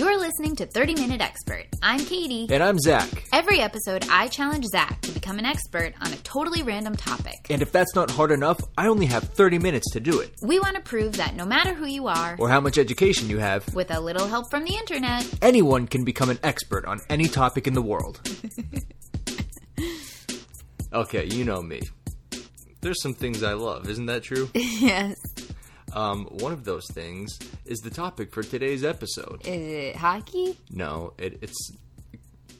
You're listening to 30 Minute Expert. I'm Katie. And I'm Zach. Every episode, I challenge Zach to become an expert on a totally random topic. And if that's not hard enough, I only have 30 minutes to do it. We want to prove that no matter who you are, Or how much education you have, with a little help from the internet, anyone can become an expert on any topic in the world. okay, you know me. There's some things I love, isn't that true? yes. Um, one of those things is the topic for today's episode. Is it hockey? No, it, it's.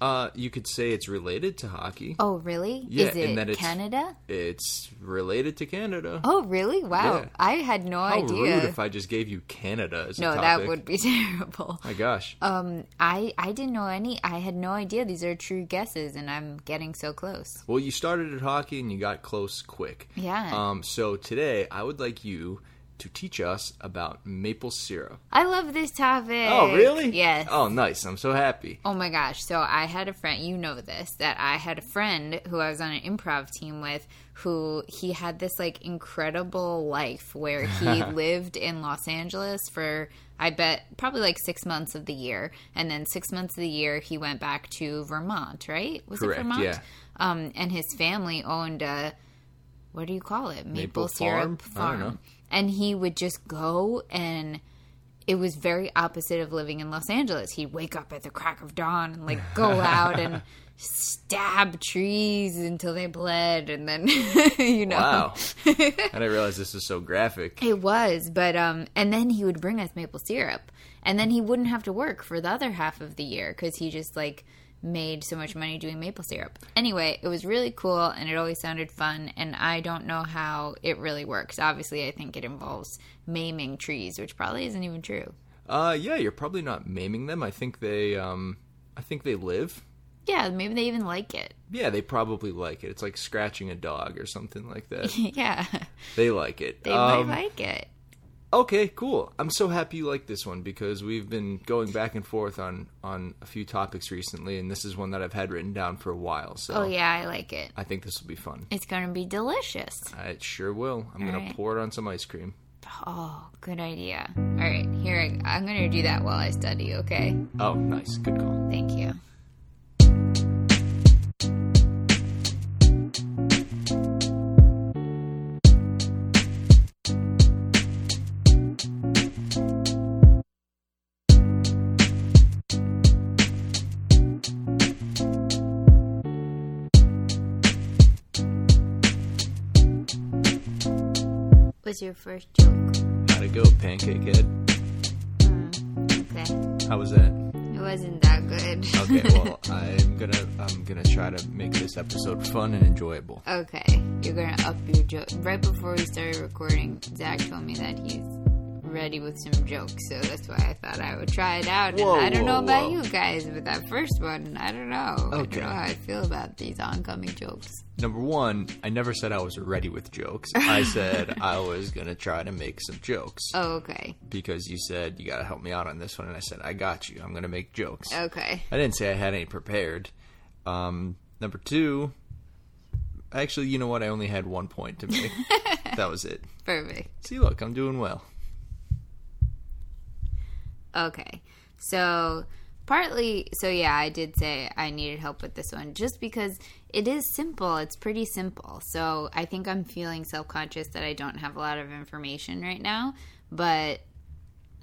Uh, you could say it's related to hockey. Oh, really? Yeah, Is it in that it's- Canada? It's related to Canada. Oh, really? Wow. Yeah. I had no How idea. rude if I just gave you Canada as a no, that would be terrible. My gosh. Um, I I didn't know any. I had no idea these are true guesses, and I'm getting so close. Well, you started at hockey and you got close quick. Yeah. Um, so today I would like you to teach us about maple syrup. I love this topic. Oh, really? Yes. Oh, nice. I'm so happy. Oh my gosh. So I had a friend, you know this, that I had a friend who I was on an improv team with who he had this like incredible life where he lived in Los Angeles for I bet probably like 6 months of the year and then 6 months of the year he went back to Vermont, right? Was Correct, it Vermont? yeah. Um and his family owned a what do you call it? Maple, Maple syrup farm? Farm. And he would just go and it was very opposite of living in Los Angeles. He'd wake up at the crack of dawn and like go out and stab trees until they bled and then you know Wow. I didn't realize this was so graphic. it was but um and then he would bring us maple syrup and then he wouldn't have to work for the other half of the year cuz he just like made so much money doing maple syrup. Anyway, it was really cool and it always sounded fun and I don't know how it really works. Obviously, I think it involves maiming trees, which probably isn't even true. Uh, yeah, you're probably not maiming them. I think they, um, I think they live. Yeah, maybe they even like it. Yeah, they probably like it. It's like scratching a dog or something like that. yeah. they like it. They Um, might like it. Okay, cool. I'm so happy you like this one because we've been going back and forth on on a few topics recently, and this is one that I've had written down for a while. So Oh yeah, I like it. I think this will be fun. It's going to be delicious. I sure will. I'm gonna right. pour it on some ice cream. Oh, good idea. All right, here I, I'm going to do that while I study, okay? Oh, nice, good call. Thank you. Your first joke? How'd it go, Pancake Head? Hmm, okay. How was that? It wasn't that good. Okay, well, I'm gonna I'm gonna try to make this episode fun and enjoyable. Okay, you're gonna up your joke. Right before we started recording, Zach told me that he's ready with some jokes, so that's why I thought I would try it out. And I don't know about whoa. you guys, but that first one, I don't know. I don't know how I feel about these oncoming jokes. Number one, I never said I was ready with jokes. I said I was gonna try to make some jokes Oh, okay. because you said you gotta help me out on this one, and I said I got you. I'm gonna make jokes. Okay. I didn't say I had any prepared. Um, number two, actually, you know what? I only had one point to make. that was it. Perfect. See, look, I'm doing well. Okay. So, partly, so yeah, I did say I needed help with this one just because it is simple. It's pretty simple. So, I think I'm feeling self conscious that I don't have a lot of information right now, but,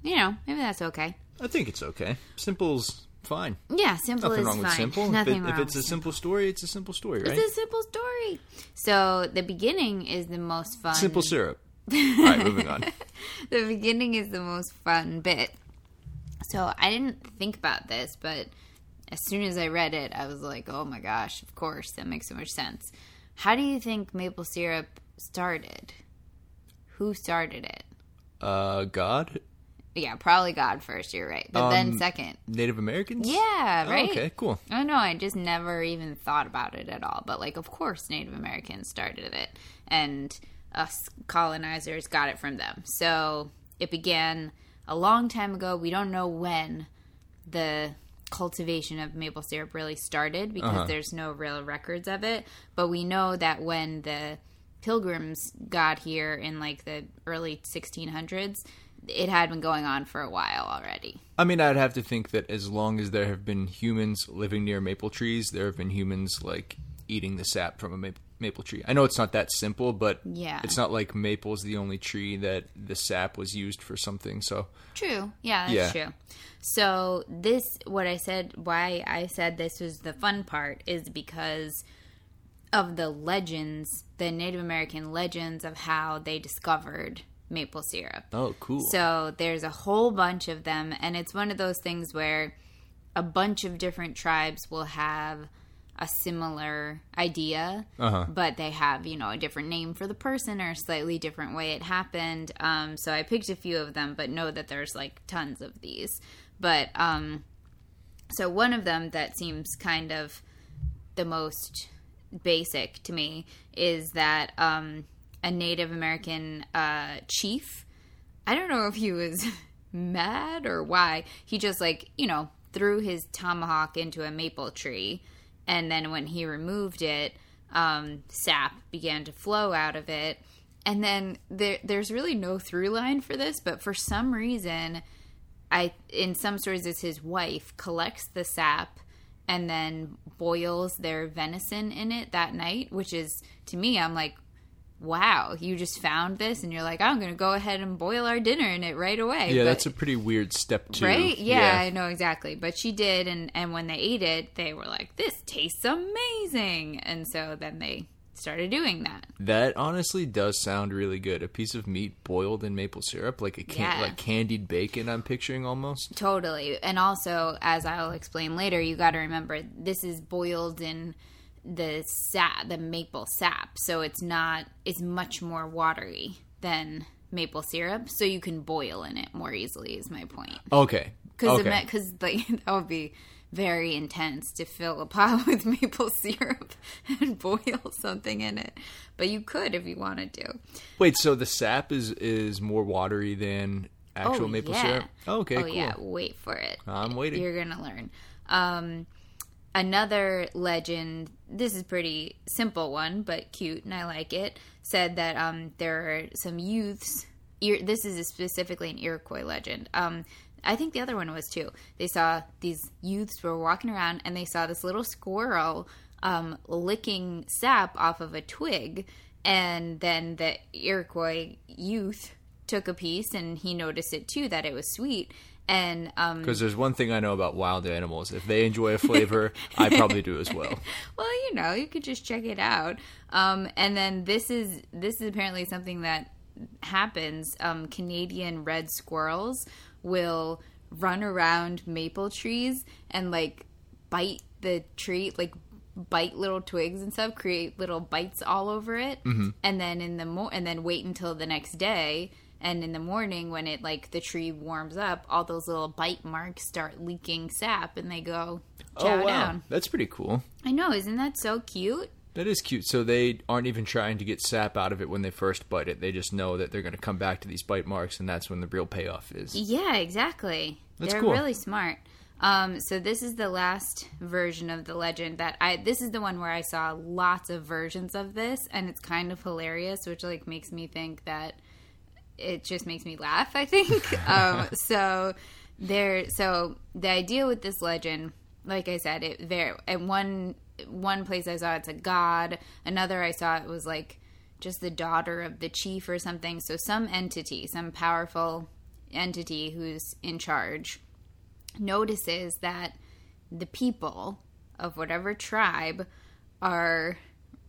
you know, maybe that's okay. I think it's okay. Simple's fine. Yeah, simple Nothing is wrong fine. with simple. Nothing if, it, wrong if it's a with simple story, it's a simple story, right? It's a simple story. So, the beginning is the most fun. Simple syrup. All right, moving on. the beginning is the most fun bit. So I didn't think about this, but as soon as I read it, I was like, oh my gosh, of course, that makes so much sense. How do you think maple syrup started? Who started it? Uh, God, Yeah, probably God first, you're right. But then Um, second. Native Americans. Yeah, Oh, right? okay, cool. Oh no, I just never even thought about it at all. But like, of course, Native Americans started it, and us colonizers got it from them. So it began a long time ago. We don't know when the cultivation of maple syrup really started because uh-huh. there's no real records of it. But we know that when the pilgrims got here in like the early 1600s, it had been going on for a while already. I mean, I'd have to think that as long as there have been humans living near maple trees, there have been humans like eating the sap from a maple, maple tree. I know it's not that simple, but Yeah. it's not like maple's the only tree that the sap was used for something. So True. Yeah, that's Yeah. true. So this what I said why I said this was the fun part is because of the legends, the Native American legends of how they discovered maple syrup. oh, cool. So there's a whole bunch of them, and it's one of those things where a bunch of different tribes will have a similar idea, Uh-huh. but they have, you know, a different name for the person or a slightly different way it happened. Um, so I picked a few of them, but know that there's like tons of these. But um, so one of them that seems kind of the most basic to me is that um, a Native American uh, chief. I don't know if he was mad or why. He just like you know threw his tomahawk into a maple tree, and then when he removed it, um, sap began to flow out of it. And then there, there's really no through line for this, but for some reason, I in some stories it's his wife collects the sap and then boils their venison in it that night, which is to me I'm like, wow, you just found this and you're like, I'm gonna go ahead and boil our dinner in it right away. yeah, But- that's a pretty weird step too. right. Yeah, I know exactly. But she did, and and when they ate it, they were like, this tastes amazing, and so then they started doing that. That honestly does sound really good. A piece of meat boiled in maple syrup, like a can- Yeah. like candied bacon. I'm picturing almost. Totally. And also, as I'll explain later, you got to remember this is boiled in the sap, the maple sap. So it's not, it's much more watery than maple syrup. So you can boil in it more easily, is my point. Okay. Because okay. because like that would be very intense to fill a pot with maple syrup and boil something in it. But you could if you wanted to. Wait, so the sap is is more watery than actual Oh, maple yeah. syrup? Oh, okay, oh cool. yeah, wait for it. I'm waiting. You're gonna learn. Um, another legend. This is pretty simple one, but cute, and I like it. Said that um, there are some youths. This is specifically an Iroquois legend. Um, I think the other one was too. They saw these youths were walking around, and they saw this little squirrel um, licking sap off of a twig, and then the Iroquois youth took a piece, and he noticed it too that it was sweet. And um, Because there's one thing I know about wild animals. If they enjoy a flavor, I probably do as well. well, you know, you could just check it out. Um, and then this is this is apparently something that happens. Um, Canadian red squirrels will run around maple trees and like bite the tree, like bite little twigs and stuff, create little bites all over it, and then in the mo- and then wait until the next day. And in the morning, when it like the tree warms up, all those little bite marks start leaking sap, and they go chow oh wow, down. that's pretty cool. I know, isn't that so cute? That is cute. So they aren't even trying to get sap out of it when they first bite it. They just know that they're going to come back to these bite marks, and that's when the real payoff is. Yeah, exactly. That's They're cool. really smart. Um, so this is the last version of the legend that I. This is the one where I saw lots of versions of this, and it's kind of hilarious, which like makes me think that it just makes me laugh. I think. um, so there. So the idea with this legend, like I said, it there at one one place I saw it's a god. Another I saw it was like just the daughter of the chief or something. So some entity, some powerful entity who's in charge notices that the people of whatever tribe are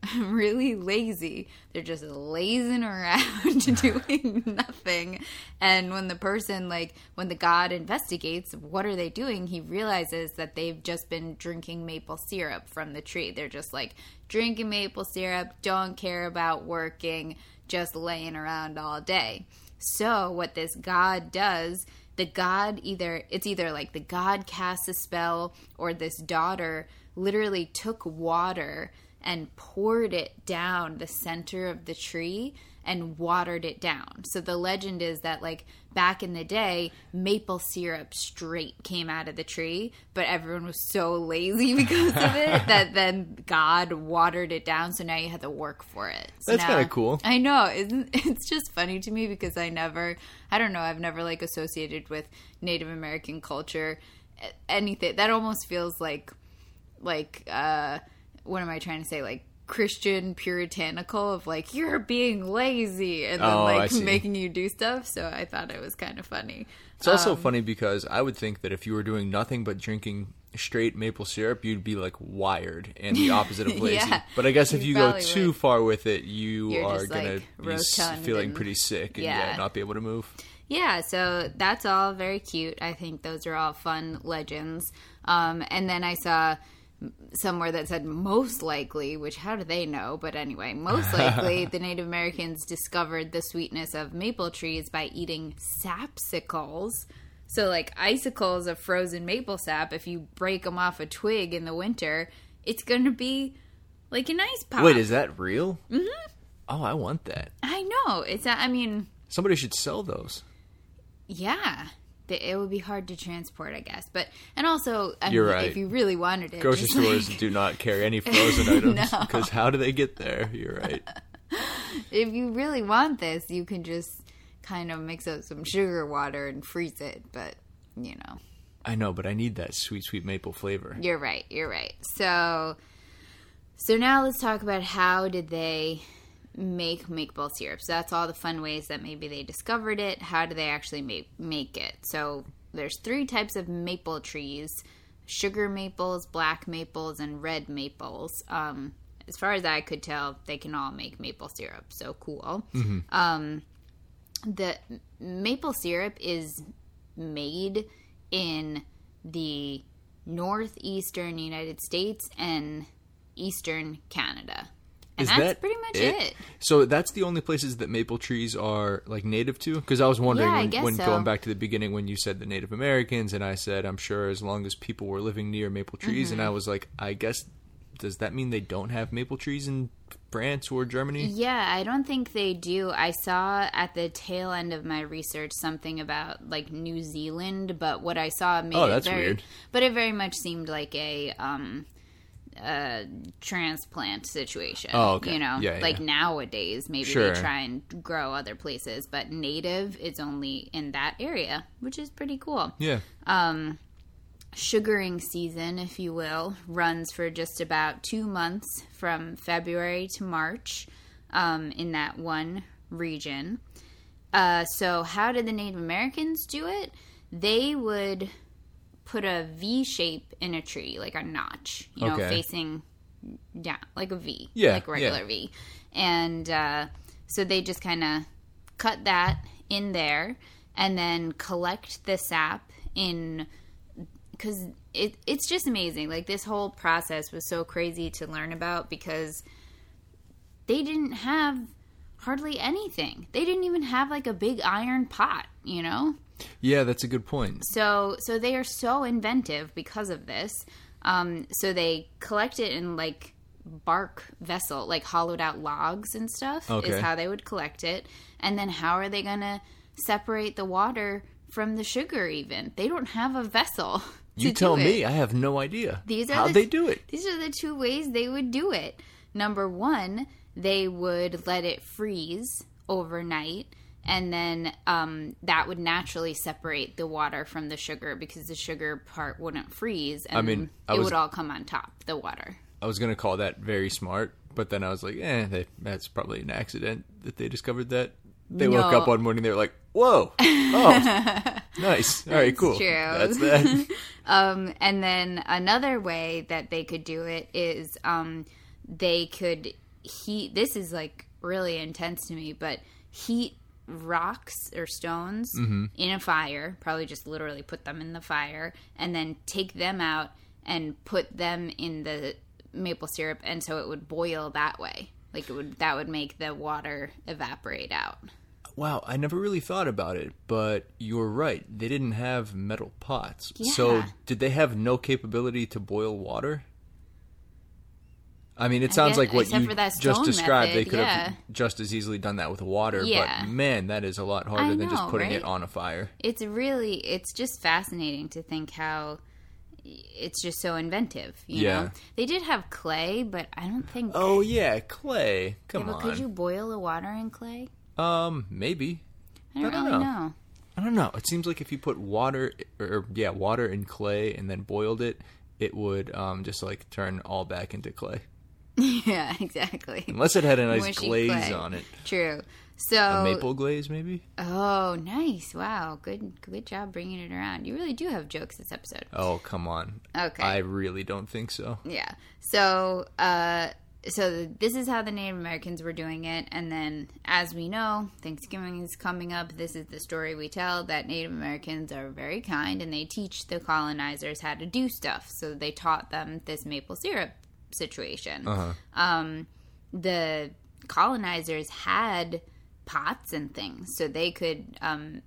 really lazy. They're just lazing around doing nothing. And when the person like when the god investigates what are they doing, he realizes that they've just been drinking maple syrup from the tree. They're just like drinking maple syrup, don't care about working, just laying around all day. So what this god does the god either it's either like the god casts a spell or this daughter literally took water and poured it down the center of the tree and watered it down. So the legend is that like back in the day, maple syrup straight came out of the tree, but everyone was so lazy because of it that then God watered it down. So now you had to work for it. So That's kinda cool. I know. Isn't it's just funny to me because I never, I don't know, I've never like associated with Native American culture anything that almost feels like, like, uh, what am I trying to say? Like Christian puritanical of like you're being lazy and then Oh, like making you do stuff. So I thought it was kind of funny. It's also Um, funny because I would think that if you were doing nothing but drinking straight maple syrup, you'd be like wired and the opposite of lazy. Yeah, but I guess if you you go too would. far with it, you You're are gonna like, be feeling and- pretty sick and yeah. yeah. not be able to move. Yeah, so that's all very cute. I think those are all fun legends. Um, and then I saw somewhere that said most likely, which how do they know? But anyway, most likely the Native Americans discovered the sweetness of maple trees by eating sapsicles. So, like icicles of frozen maple sap, if you break them off a twig in the winter, it's going to be like an ice pop. Wait, is that real? Mm-hmm. Oh, I want that. I know. It's, I mean, Somebody should sell those. Yeah. It would be hard to transport, I guess. But and also, I You're mean, right. if you really wanted it, Grocery stores like, do not carry any frozen items No. because how do they get there? You're right. if you really want this, you can just kind of mix up some sugar water and freeze it. But you know, I know, but I need that sweet, sweet maple flavor. you're right. You're right. So, so now let's talk about how did they make maple syrup. So that's all the fun ways that maybe they discovered it. How do they actually make make it? So there's three types of maple trees: sugar maples, black maples, and red maples. Um, as far as I could tell, they can all make maple syrup. So cool. Um, the maple syrup is made in the northeastern United States and eastern Canada. And Is that's that pretty much it. So that's the only places that maple trees are like native to. Because I was wondering Yeah, I when, when so. going back to the beginning when you said the Native Americans, and I said I'm sure as long as people were living near maple trees, Mm-hmm. and I was like, I guess does that mean they don't have maple trees in France or Germany? Yeah, I don't think they do. I saw at the tail end of my research something about like New Zealand, but what I saw made Oh, it that's very, weird. But it very much seemed like a um, uh, transplant situation. Oh, okay. You know, Yeah, yeah. like nowadays maybe Sure. they try and grow other places, but native is only in that area, which is pretty cool Yeah. Um, sugaring season, if you will, runs for just about two months from February to March um, in that one region. Uh, so, how did the Native Americans do it? They would put a V shape in a tree, like a notch, you know, Okay. facing down, like a V, Yeah, like a regular yeah. V. And uh, so they just kind of cut that in there and then collect the sap in because it, it's just amazing. Like this whole process was so crazy to learn about because they didn't have hardly anything. They didn't even have like a big iron pot, you know. Yeah, that's a good point. So so they are so inventive because of this. Um, so they collect it in like bark vessel, like hollowed out logs and stuff Okay. is how they would collect it. And then how are they gonna separate the water from the sugar even? They don't have a vessel. You tell me. I have no idea. These are How'd the- they do it? These are the two ways they would do it. Number one, they would let it freeze overnight, and then um, that would naturally separate the water from the sugar because the sugar part wouldn't freeze, and mean, I it was- would all come on top, the water. I was gonna call that very smart, but then I was like, eh, they, that's probably an accident that they discovered that. They woke up one morning, they were like, "Whoa, oh, nice, all right, cool, true. that's that." Um, and then another way that they could do it is um, they could heat. This is like really intense to me, but heat rocks or stones mm-hmm. in a fire. Probably just literally put them in the fire and then take them out and put them in the maple syrup, and so it would boil that way. Like it would that would make the water evaporate out. Wow, I never really thought about it, but you're right. They didn't have metal pots. So, did they have no capability to boil water? I mean, it sounds guess- like what you just described. they could yeah. have just as easily done that with water. Yeah. But man, that is a lot harder I than just putting right? it on a fire. it's really it's just fascinating to think how it's just so inventive you Yeah. know they did have clay but i don't think Oh yeah, clay. Yeah, Come but on. could you boil the water in clay Um, maybe. i don't, I don't really know. know. I don't know. It seems like if you put water, or, or yeah, water in clay and then boiled it, it would um just like turn all back into clay. yeah exactly Unless it had a nice Mushy glaze clay. on it, true so a maple glaze maybe. oh nice wow good good job bringing it around you really do have jokes this episode Oh come on. okay I really don't think so. Yeah. So, uh, so this is how the Native Americans were doing it, and then, as we know, Thanksgiving is coming up. This is the story we tell that Native Americans are very kind, and they teach the colonizers how to do stuff. So they taught them this maple syrup situation. Uh-huh. Um, the colonizers had pots and things, so they could, um,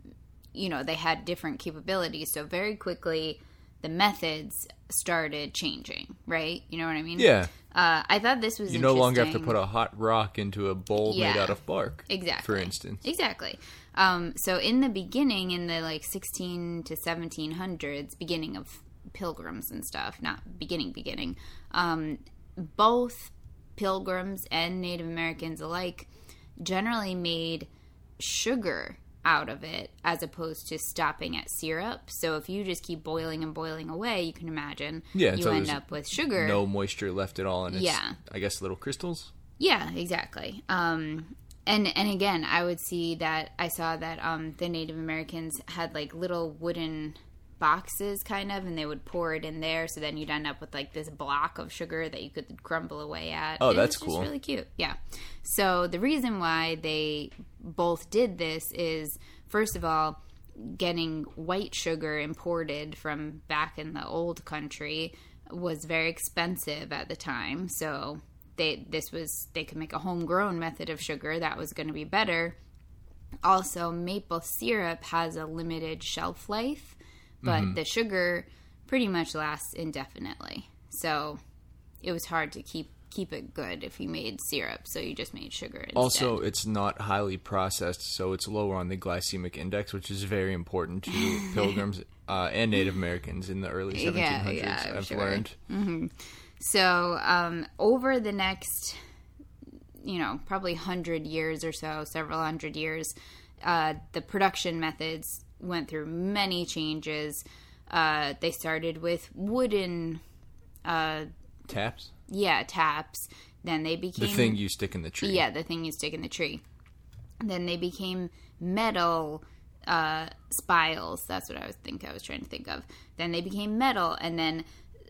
you know, they had different capabilities. So very quickly, the methods started changing. Right? You know what I mean? Yeah. Uh, I thought this was You no longer have to put a hot rock into a bowl made out of bark. Exactly. For instance. Exactly. Um, so in the beginning, in the like 16 to 1700s, beginning of pilgrims and stuff, not beginning, beginning, um, both pilgrims and Native Americans alike generally made sugar out of it as opposed to stopping at syrup. So if you just keep boiling and boiling away, you can imagine Yeah, you end up with sugar. No moisture left at all, and it's Yeah. I guess little crystals. Yeah, exactly. Um, and and again, I would see that I saw that um, the Native Americans had like little wooden boxes, kind of, and they would pour it in there. So then you'd end up with like this block of sugar that you could crumble away at. Oh, that's cool. really cute. Yeah. So the reason why they both did this is, first of all, getting white sugar imported from back in the old country was very expensive at the time. So they this was they could make a homegrown method of sugar that was going to be better. Also, maple syrup has a limited shelf life, but Mm-hmm. the sugar pretty much lasts indefinitely. So it was hard to keep keep it good if you made syrup. So you just made sugar instead. Also, it's not highly processed, so it's lower on the glycemic index, which is very important to pilgrims uh, and Native Americans in the early 1700s. Yeah, yeah, I've sure. learned. So, um, over the next, you know, probably hundred years or so, several hundred years, uh, the production methods went through many changes. Uh, they started with wooden, uh, Taps, yeah, taps. Then they became the thing you stick in the tree. yeah, the thing you stick in the tree. Then they became metal uh, spiles. That's what I was think I was trying to think of. Then they became metal, and then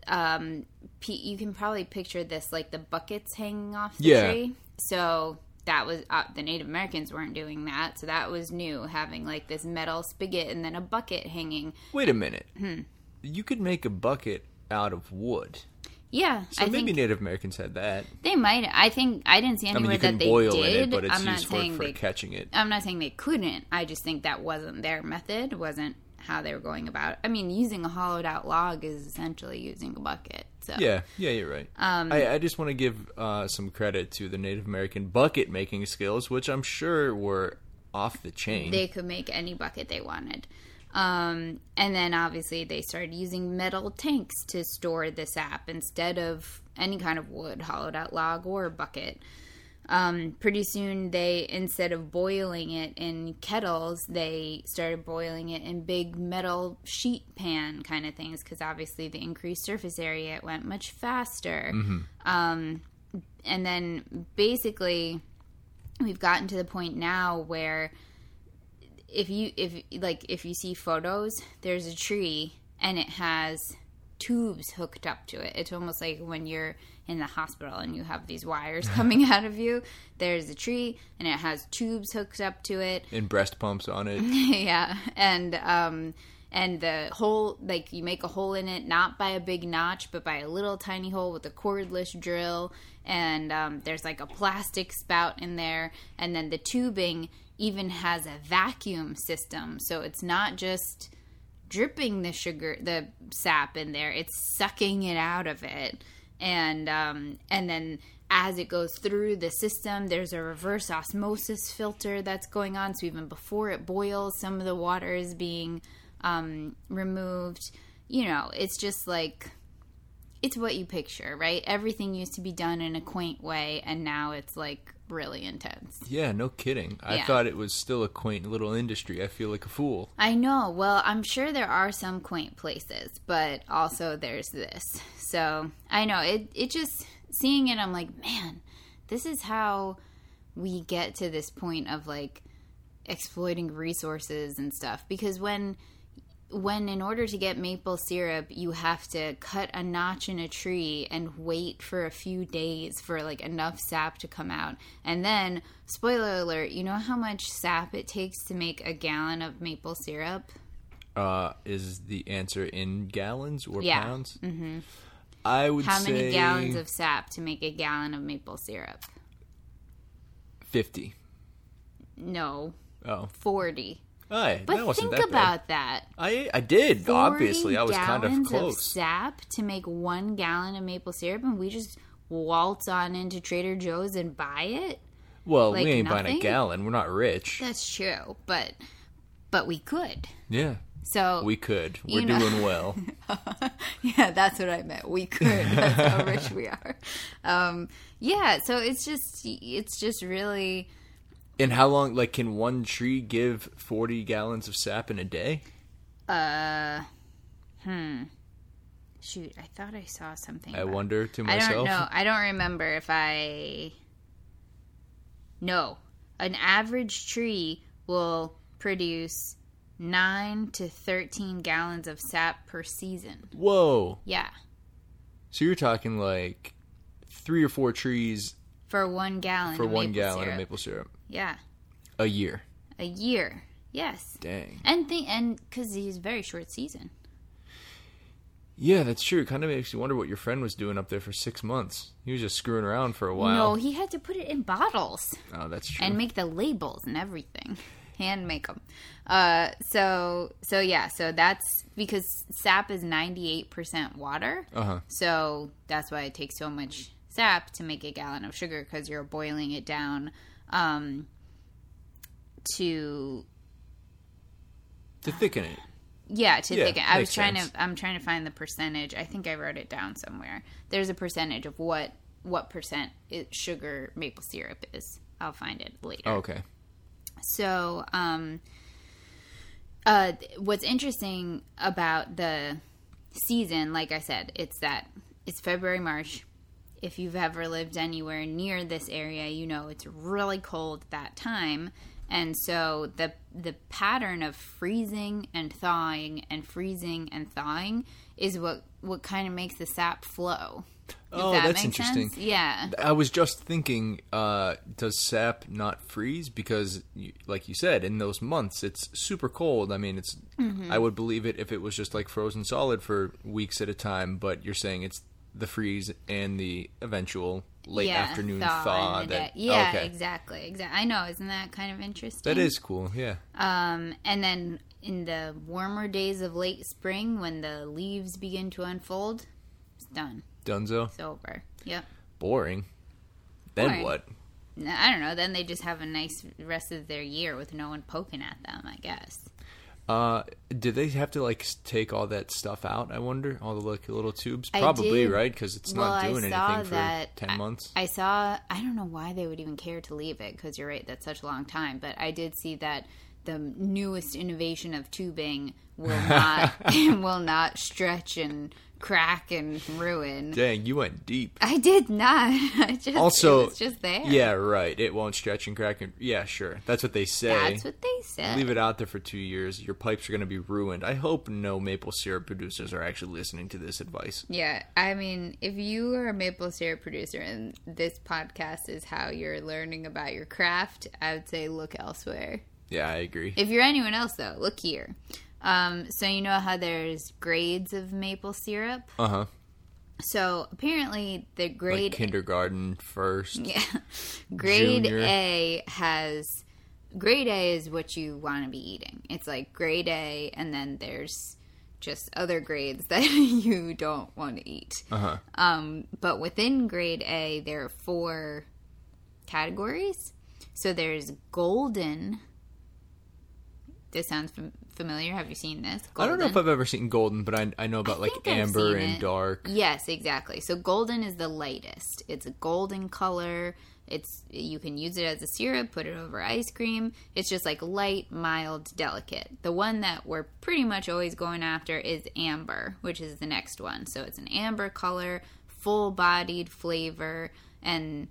um, you can probably picture this like the buckets hanging off the Yeah. tree. So that was uh, the Native Americans weren't doing that, so that was new, having like this metal spigot and then a bucket hanging. Wait a minute. Hmm. You could make a bucket out of wood. Yeah, So I maybe think Native Americans had that. they might. I think I didn't see I mean, you can that they boil did. in it, but it's I'm not saying for they catching it. I'm not saying they couldn't. I just think that wasn't their method. Wasn't how they were going about. It. I mean, using a hollowed out log is essentially using a bucket. So Yeah, yeah, you're right. Um, I, I just want to give uh, some credit to the Native American bucket making skills, which I'm sure were off the chain. they could make any bucket they wanted. Um, and then obviously they started using metal tanks to store the sap instead of any kind of wood, hollowed out log or bucket. Um, pretty soon they instead of boiling it in kettles, they started boiling it in big metal sheet pan kind of things because obviously the increased surface area it went much faster. Um, and then basically we've gotten to the point now where if you if like if you see photos there's a tree and it has tubes hooked up to it it's almost like when you're in the hospital and you have these wires coming out of you there's a tree and it has tubes hooked up to it. And breast pumps on it. yeah and um and the hole like you make a hole in it not by a big notch but by a little tiny hole with a cordless drill. And um, there's like a plastic spout in there. And then the tubing even has a vacuum system. So it's not just dripping the sugar the sap in there. It's sucking it out of it and um, and then as it goes through the system, there's a reverse osmosis filter that's going on. So even before it boils, some of the water is being um, removed. You know, it's just like it's what you picture, right? Everything used to be done in a quaint way, and now it's like really intense. Yeah, no kidding. I Yeah. thought it was still a quaint little industry. I feel like a fool. I know. Well, I'm sure there are some quaint places, but also there's this. So I know it. It just seeing it, I'm like, man, this is how we get to this point of like exploiting resources and stuff. Because when when in order to get maple syrup you have to cut a notch in a tree and wait for a few days for like enough sap to come out and then spoiler alert you know how much sap it takes to make a gallon of maple syrup Uh, is the answer in gallons or Yeah. pounds? Mm-hmm. I would how say many gallons of sap to make a gallon of maple syrup fifty. no Oh, 40 Aye, but that think that about that I I did obviously. I was kind of close. sap to make one gallon of maple syrup, and we just waltz on into Trader Joe's and buy it. well, like we ain't buying a gallon. We're not rich. That's true, but but we could. yeah, So we could. We're know- doing well. yeah, that's what I meant. We could. That's how rich we are. Um, yeah, so it's just it's just really And how long? Like, can one tree give forty gallons of sap in a day? uh hmm. Shoot, I thought I saw something. I about- wonder to myself. I don't know. I don't remember if I. No, an average tree will produce nine to thirteen gallons of sap per season. Whoa! Yeah, So you're talking like three or four trees for one gallon. for one gallon syrup. of maple syrup Yeah, a year. a year. Yes, Dang. and think and because he's very short season. Yeah, that's true. It kind of makes you wonder what your friend was doing up there for six months. He was just screwing around for a while. No, he had to put it in bottles. oh, that's true. and make the labels and everything hand make them uh so so yeah so that's because sap is 98% water uh huh. so that's why it takes so much sap to make a gallon of sugar because you're boiling it down um to To thicken it. yeah to Yeah, thicken i was trying sense. to i'm trying to find the percentage i think i wrote it down somewhere there's a percentage of what what percent it, sugar maple syrup is i'll find it later Oh, okay. So, um, uh, what's interesting about the season, like I said, it's that it's February, March. If you've ever lived anywhere near this area, you know it's really cold that time. And so the the pattern of freezing and thawing and freezing and thawing is what what kind of makes the sap flow. Oh, that that's interesting. Sense? Yeah. I was just thinking, uh, does sap not freeze? Because, you, like you said, in those months, it's super cold. I mean, it's. Mm-hmm. I would believe it if it was just like frozen solid for weeks at a time. But you're saying it's the freeze and the eventual late afternoon thaw. the that yeah, okay. exactly, exactly. I know, isn't that kind of interesting? That is cool. Yeah. Um, and then in the warmer days of late spring, when the leaves begin to unfold, it's done. Dunzo. It's over. Yep. Boring. Then Boring. what? i don't know. Then they just have a nice rest of their year with no one poking at them. I guess. Uh, did they have to like take all that stuff out? I wonder all the like little tubes. Probably right because it's well, not doing anything for ten I- months. I saw. I don't know why they would even care to leave it because you're right. That's such a long time. But I did see that the newest innovation of tubing will not will not stretch and crack and ruin. Dang, you went deep. I did not. I just Also, it was just there. Yeah, right. It won't stretch and crack. And, yeah, sure. That's what they say. that's what they said. Leave it out there for two years. Your pipes are going to be ruined. I hope no maple syrup producers are actually listening to this advice. Yeah, I mean, if you are a maple syrup producer and this podcast is how you're learning about your craft, I would say look elsewhere. Yeah, I agree. If you're anyone else, though, look here. Um, so you know how there's grades of maple syrup. Uh huh. So apparently, the Like grade kindergarten first. yeah, grade Junior. A has grade A is what you want to be eating. It's like grade A, and then there's just other grades that you don't want to eat. Uh-huh. Um, but within grade A, there are four categories. So there's golden. This sounds fam- familiar. Have you seen this? I don't know if I've ever seen golden, but I, I know about I like amber and it. dark. Yes, exactly. So golden is the lightest. It's a golden color. It's you can use it as a syrup, put it over ice cream. It's just like light, mild, delicate. The one that we're pretty much always going after is amber, which is the next one. So it's an amber color, full-bodied flavor, and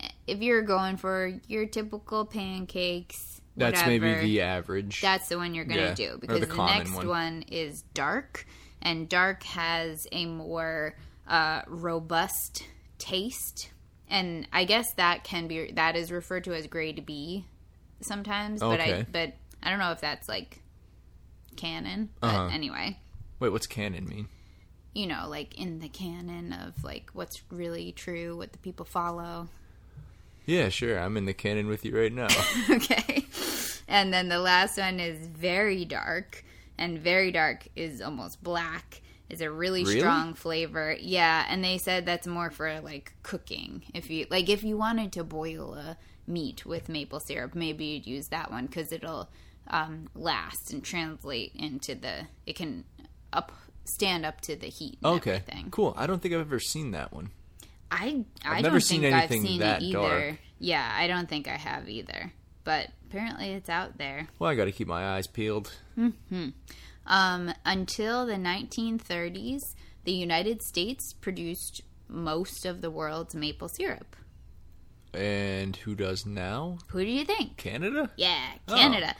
eh, if you're going for your typical pancakes, That's whatever, maybe the average. that's the one you're gonna Yeah, do or because the the, next one. one. is dark, and dark has a more uh, robust taste, and I guess that can be that is referred to as grade B sometimes. But I Okay. but I don't know if that's like canon. But Uh-huh. anyway, Wait, what's canon mean? you know, like in the canon of like what's really true, what the people follow. Yeah, sure. I'm in the canon with you right now. okay. And then the last one is very dark, and very dark is almost black. Is a really, Really? strong flavor. Yeah, and they said that's more for like cooking. If you like, if you wanted to boil a meat with maple syrup, maybe you'd use that one because it'll um, last and translate into the. It can up stand up to the heat. And okay, everything. cool. I don't think I've ever seen that one. I I I've don't never seen think anything I've seen that it either. dark. Yeah, I don't think I have either. But apparently, it's out there. Well, I got to keep my eyes peeled. Um, until the 1930s, the United States produced most of the world's maple syrup. And who does now? Who do you think? Canada? Yeah, Oh. Canada.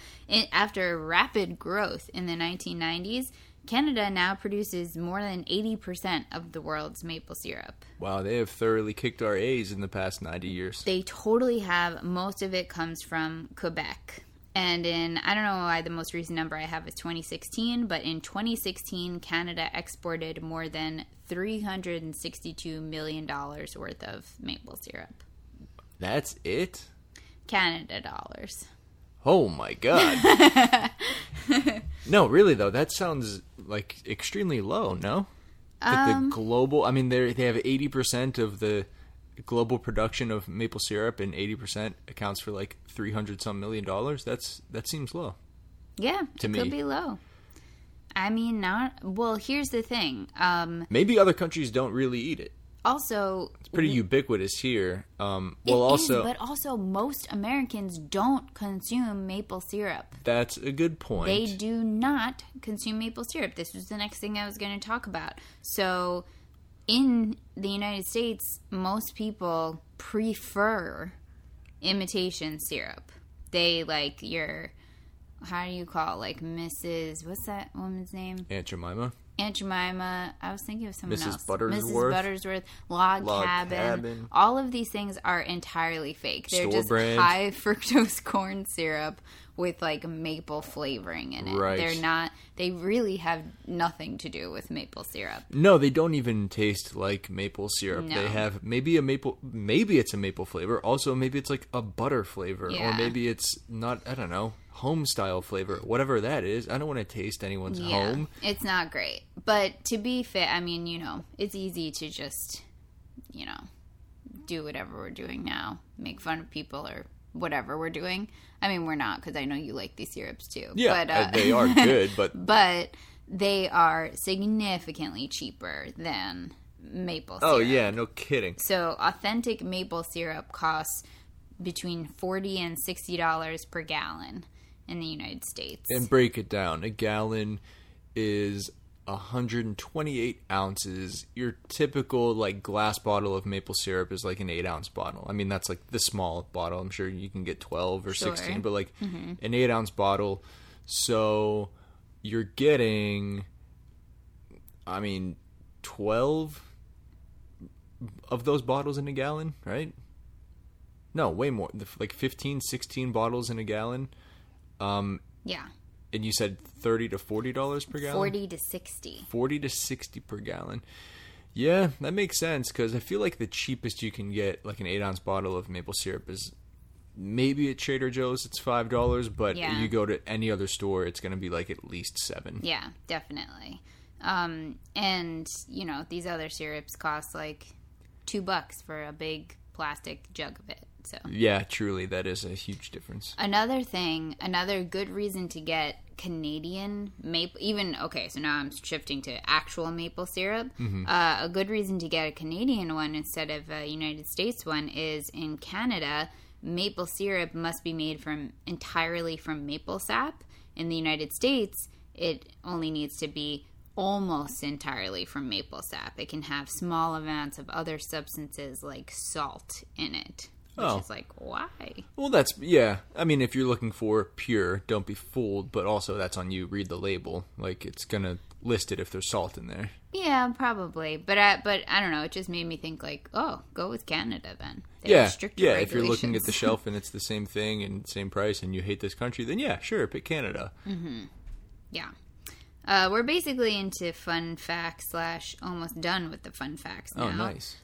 After rapid growth in the 1990s, Canada now produces more than 80% of the world's maple syrup. Wow, they have thoroughly kicked our A's in the past 90 years. They totally have. Most of it comes from Quebec. And in, I don't know why the most recent number I have is 2016, but in 2016, Canada exported more than $362 million worth of maple syrup. That's it? Canada dollars. Oh my god. no, really though, that sounds like extremely low, no? Like Um, the global, I mean they they have 80% of the global production of maple syrup and 80% accounts for like 300 some million dollars. That's that seems low. Yeah, To it me. could be low. I mean, not. Well, here's the thing. Um, Maybe other countries don't really eat it. Also, It's pretty ubiquitous here. Um well is, also but also most Americans don't consume maple syrup. that's a good point. They do not consume maple syrup. This was the next thing I was going to talk about. So, in the United States, most people prefer imitation syrup. They like your, how do you call it? Like Mrs. What's that woman's name? Aunt Jemima. Aunt Jemima. I was thinking of someone Mrs. else. Buttersworth. Mrs. Buttersworth. Log, Log cabin. Cabin. All of these things are entirely fake. They're Store just brand. high fructose corn syrup with like maple flavoring in it. Right. They're not. They really have nothing to do with maple syrup. No, they don't even taste like maple syrup. No. They have maybe a maple, maybe it's a maple flavor. Also, maybe it's like a butter flavor, or maybe it's not. I don't know, home style flavor, whatever that is. I don't want to taste anyone's Yeah, home. it's not great. But to be fit, I mean, you know, it's easy to just, you know, do whatever we're doing now, make fun of people or whatever we're doing. I mean, we're not because I know you like these syrups too. Yeah, but, uh, they are good, but but they are significantly cheaper than maple syrup. oh yeah, no kidding. So authentic maple syrup costs between forty and sixty dollars per gallon in the United States. And break it down. A gallon is 128 ounces. Your typical like glass bottle of maple syrup is like an eight ounce bottle. I mean that's like the small bottle. I'm sure you can get 12 or Sure. 16, but like an eight ounce bottle. So you're getting, I mean, 12 of those bottles in a gallon, right? No, way more. Like 15, 16 bottles in a gallon. Um, yeah, and you said thirty to forty dollars per gallon. forty to sixty. Forty to sixty per gallon. Yeah, that makes sense because I feel like the cheapest you can get, like an eight ounce bottle of maple syrup, is maybe at Trader Joe's it's five dollars, but Yeah. you go to any other store, it's going to be like at least seven. Yeah, definitely. Um, and you know these other syrups cost like two bucks for a big plastic jug of it. So Yeah, truly, that is a huge difference. another thing, another good reason to get Canadian maple, even okay. So now I'm shifting to actual maple syrup. Uh, a good reason to get a Canadian one instead of a United States one is in Canada, maple syrup must be made from entirely from maple sap. In the United States, it only needs to be almost entirely from maple sap. It can have small amounts of other substances like salt in it. Which Oh. is like, why? Well, that's yeah. I mean, if you're looking for pure, don't be fooled. But also, that's on you. Read the label. Like it's gonna list it if there's salt in there. Yeah, probably. But I, but I don't know. It just made me think like, oh, go with Canada then. They yeah, yeah. If you're looking at the shelf and it's the same thing and same price, and you hate this country, then yeah, sure, pick Canada. Mm-hmm. Yeah. Uh, we're basically into fun facts slash almost done with the fun facts now. Oh, nice.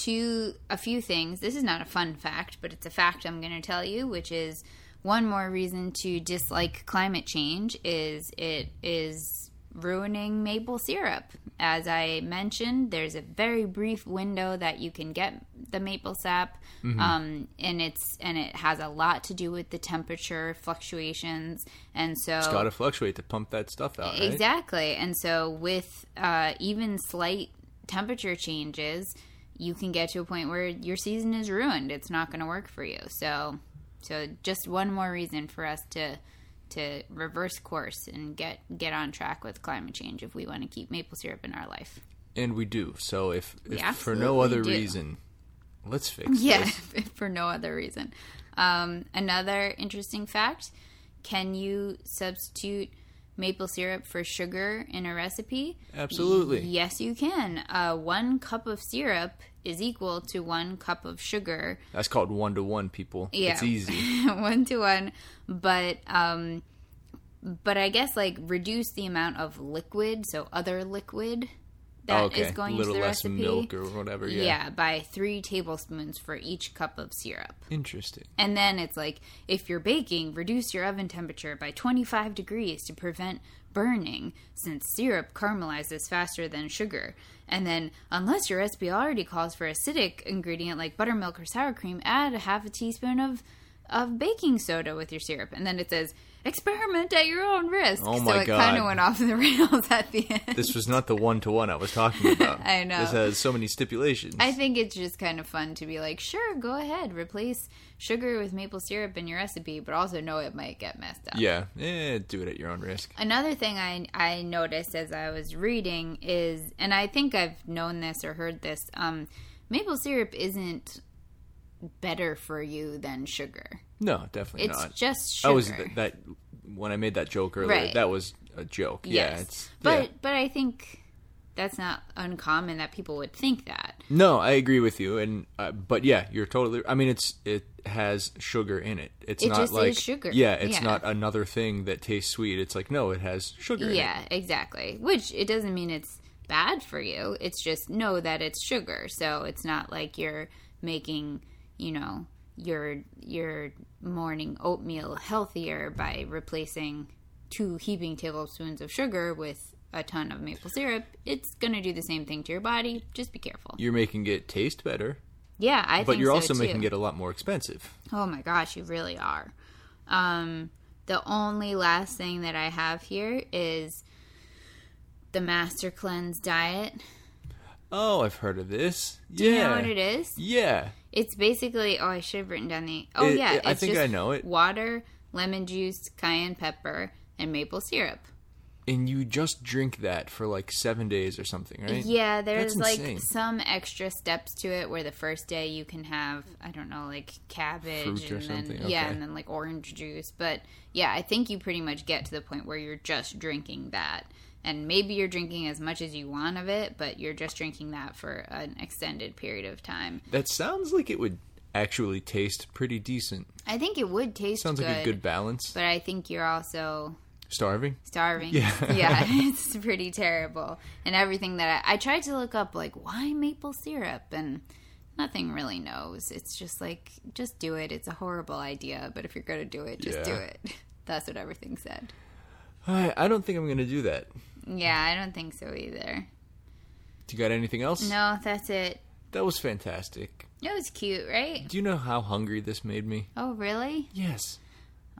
Two a few things. This is not a fun fact, but it's a fact I'm going to tell you, which is one more reason to dislike climate change is it is ruining maple syrup. As I mentioned, there's a very brief window that you can get the maple sap, um, and it's and it has a lot to do with the temperature fluctuations, and so It's got to fluctuate to pump that stuff out, right? Exactly. And so, with uh, even slight temperature changes, you can get to a point where your season is ruined. It's not going to work for you. So, so just one more reason for us to to reverse course and get get on track with climate change if we want to keep maple syrup in our life. And we do. So if, if for no other do. reason, let's fix Yeah, for no other reason. Um, another interesting fact: Can you substitute maple syrup for sugar in a recipe? Absolutely. Yes, you can. Uh, one cup of syrup is equal to one cup of sugar. That's called one to one, people. Yeah. It's easy. one to one. But um, but I guess like reduce the amount of liquid, so other liquid that is Oh, okay. going a little into the less recipe. milk or whatever. Yeah. yeah, by three tablespoons for each cup of syrup. Interesting. And then it's like, if you're baking, reduce your oven temperature by 25 degrees to prevent burning, since syrup caramelizes faster than sugar. And then, unless your recipe already calls for acidic ingredient like buttermilk or sour cream, add a half a teaspoon of of baking soda with your syrup. And then it says, experiment at your own risk. Oh so my it kind of went off the rails at the end. This was not the one to one I was talking about. I know. This has so many stipulations. I think it's just kind of fun to be like, sure, go ahead, replace sugar with maple syrup in your recipe, but also know it might get messed up. yeah. Eh, do it at your own risk. Another thing I I noticed as I was reading is, and I think I've known this or heard this, um, maple syrup isn't better for you than sugar. No, definitely It's not. It's just I sugar. was th- that when I made that joke earlier. Right. That was a joke. Yeah. yes, It's but yeah. but I think that's not uncommon that people would think that. No, I agree with you, and uh, but yeah, you're totally. I mean, it's it has sugar in it. It's It not like sugar. Yeah, it's Yeah. not another thing that tastes sweet. It's like no, it has sugar. in it. Yeah, exactly. Which it doesn't mean it's bad for you. It's just know that it's sugar. So it's not like you're making, you know, your your morning oatmeal healthier by replacing two heaping tablespoons of sugar with a ton of maple syrup. It's going to do the same thing to your body. Just be careful. You're making it taste better, Yeah, I but think you're so, also too. making it a lot more expensive. Oh my gosh, you really are. Um, the only last thing that I have here is the Master Cleanse diet. Oh, I've heard of this. Do yeah, you know what it is? yeah. It's basically oh, I should have written down the oh It- yeah, it- I it's think I know it. Water, lemon juice, cayenne pepper, and maple syrup. And you just drink that for like seven days or something, right? Yeah, there's That's like insane. some extra steps to it where the first day you can have I don't know like cabbage Fruit or and then something, yeah, and then like orange juice. But yeah, I think you pretty much get to the point where you're just drinking that. And maybe you're drinking as much as you want of it, but you're just drinking that for an extended period of time. That sounds like it would actually taste pretty decent. I think it would taste Sounds good, like a good balance. but I think you're also Starving. starving. Yeah. yeah, it's pretty terrible. And everything that I, I tried to look up, like why maple syrup, and nothing really knows. It's just like just do it. It's a horrible idea, but if you're gonna do it, just do it. That's what everything said. I, I don't think I'm gonna do that. Yeah, I don't think so either. Do you got anything else? No, that's it. That was fantastic. It was cute, right? Do you know how hungry this made me? Oh, really? Yes.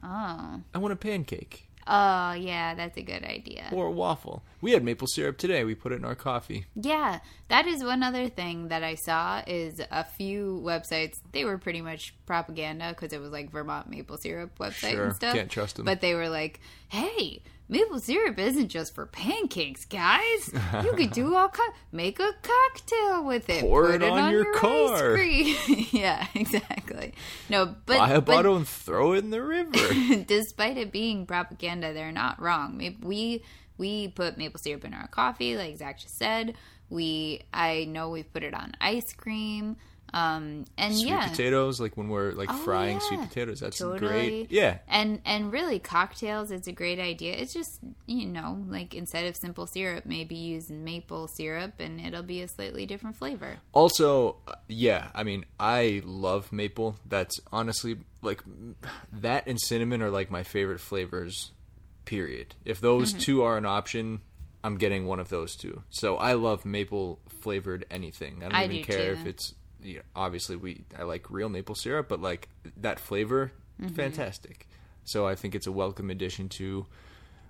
Oh. I want a pancake Oh, yeah, that's a good idea. or a waffle. We had maple syrup today. We put it in our coffee. Yeah, that is one other thing that I saw is a few websites. They were pretty much propaganda because it was like Vermont maple syrup website Sure, and stuff. can't trust 'em. But they were like, "Hey, maple syrup isn't just for pancakes, guys. You could do all co- make a cocktail with it. Pour Put it on your ice car." cream." yeah, exactly. No, but Buy a but- bottle and throw it in the river. despite it being propaganda, they're not wrong. We we put maple syrup in our coffee, like Zach just said. We I know we've put it on ice cream. Um, and sweet yeah, potatoes, like when we're like Oh, frying yeah. sweet potatoes. That's Totally. great. Yeah. and and really cocktails it's a great idea it's just you know like instead of simple syrup maybe use maple syrup and it'll be a slightly different flavor Also, uh, yeah, I mean, I love maple. That's honestly like that and cinnamon are like my favorite flavors. Period. If those Mm-hmm. two are an option, I'm getting one of those two. So I love maple flavored anything. I don't I even do care too. if it's you know, obviously we I like real maple syrup, but like that flavor, Mm-hmm. fantastic. So I think it's a welcome addition to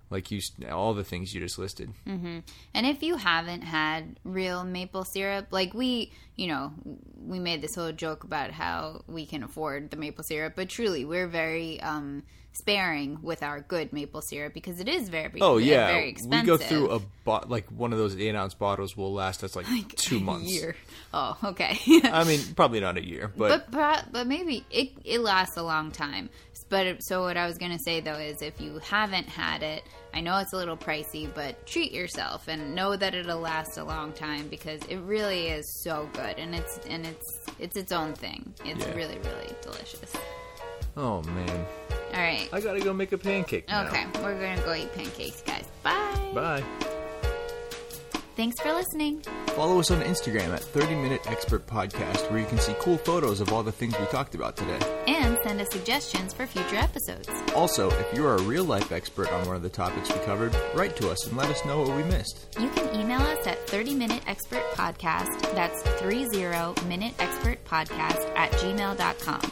like you all the things you just listed. and if you haven't had real maple syrup like we you know we made this whole joke about how we can afford the maple syrup but truly we're very um sparing with our good maple syrup because it is very Oh yeah, very expensive. we go through a bo- like one of those eight ounce bottles will last us like, two a months. year. oh okay I mean, probably not a year, but, but but, but maybe it, it lasts a long time. But so what I was gonna say though is if you haven't had it, I know it's a little pricey, but treat yourself and know that it'll last a long time because it really is so good and it's and it's it's its own thing. It's Yeah. really really delicious. oh man, All right. I gotta go make a pancake now. Okay, we're gonna go eat pancakes, guys. Bye. Bye. Thanks for listening. Follow us on Instagram at 30 Minute Expert Podcast, where you can see cool photos of all the things we talked about today. And send us suggestions for future episodes. Also, if you're a real life expert on one of the topics we covered, write to us and let us know what we missed. You can email us at 30 Minute Expert Podcast. That's 30 Minute Expert Podcast at gmail.com.